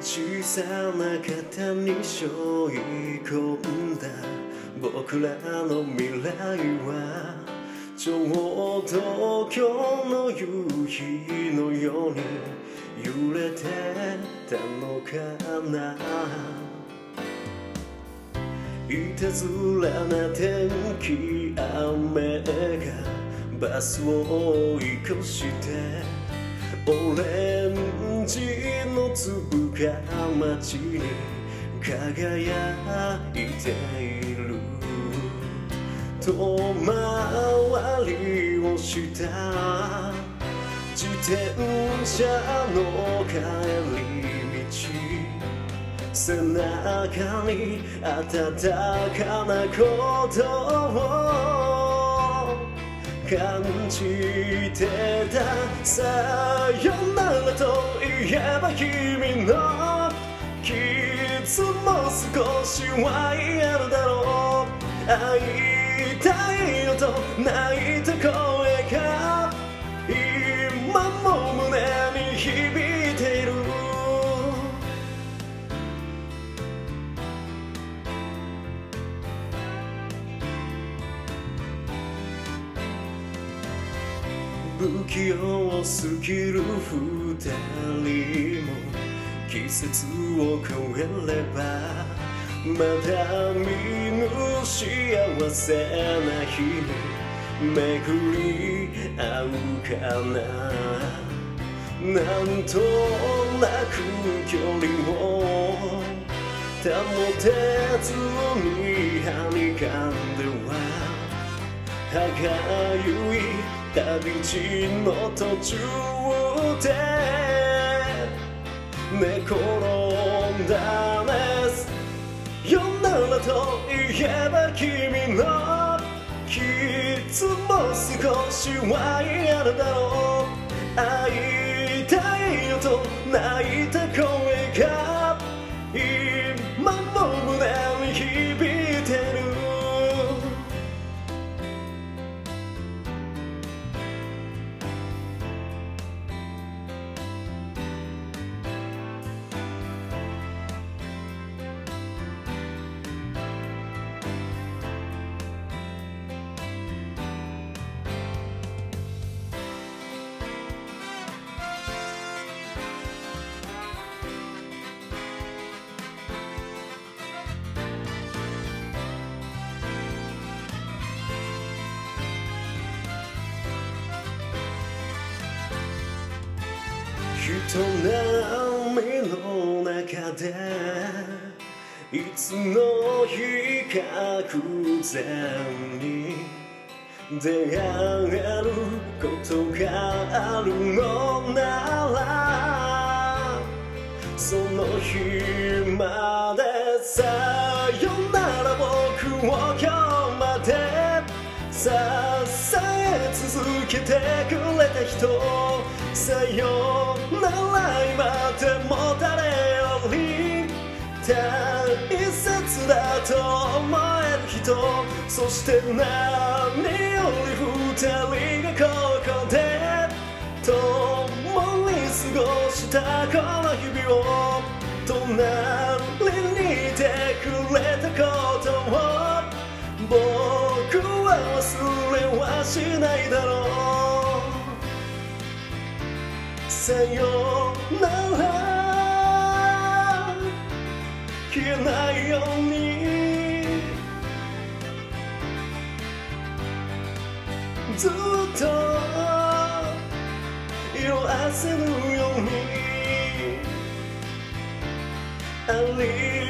小さな肩に背負い込んだ。僕らの未来はちょうど今日の夕日のように揺れてたのかな。いたずらな天気雨がバスを追い越して。オレンジの粒が街に輝いている。遠回りをした。自転車の帰り道。背中に温かなことを。感じてたさよならと言えば君の傷も少しは癒えるだろう。会いたいよと泣いて不器用すぎる二人も。季節を越えればまだ見ぬ幸せな日に巡り合うかな。なんとなく距離を保てずにはにかんでは歯がゆい旅路の途中で寝転んだねよならと言えば君の傷も少しはいあるだろう。会いたいよと泣人波の中でいつの日か偶然に出会えることがあるのならその日までさよなら僕を今日まで。支え続けてくれた人さよなら今でも誰より大切だと思える人そして何より二人がここで共に過ごしたこの日々を隣にいてくれたことを僕は忘れはしないだろう。さよなら。消えないように。ずっと色あせるように。あり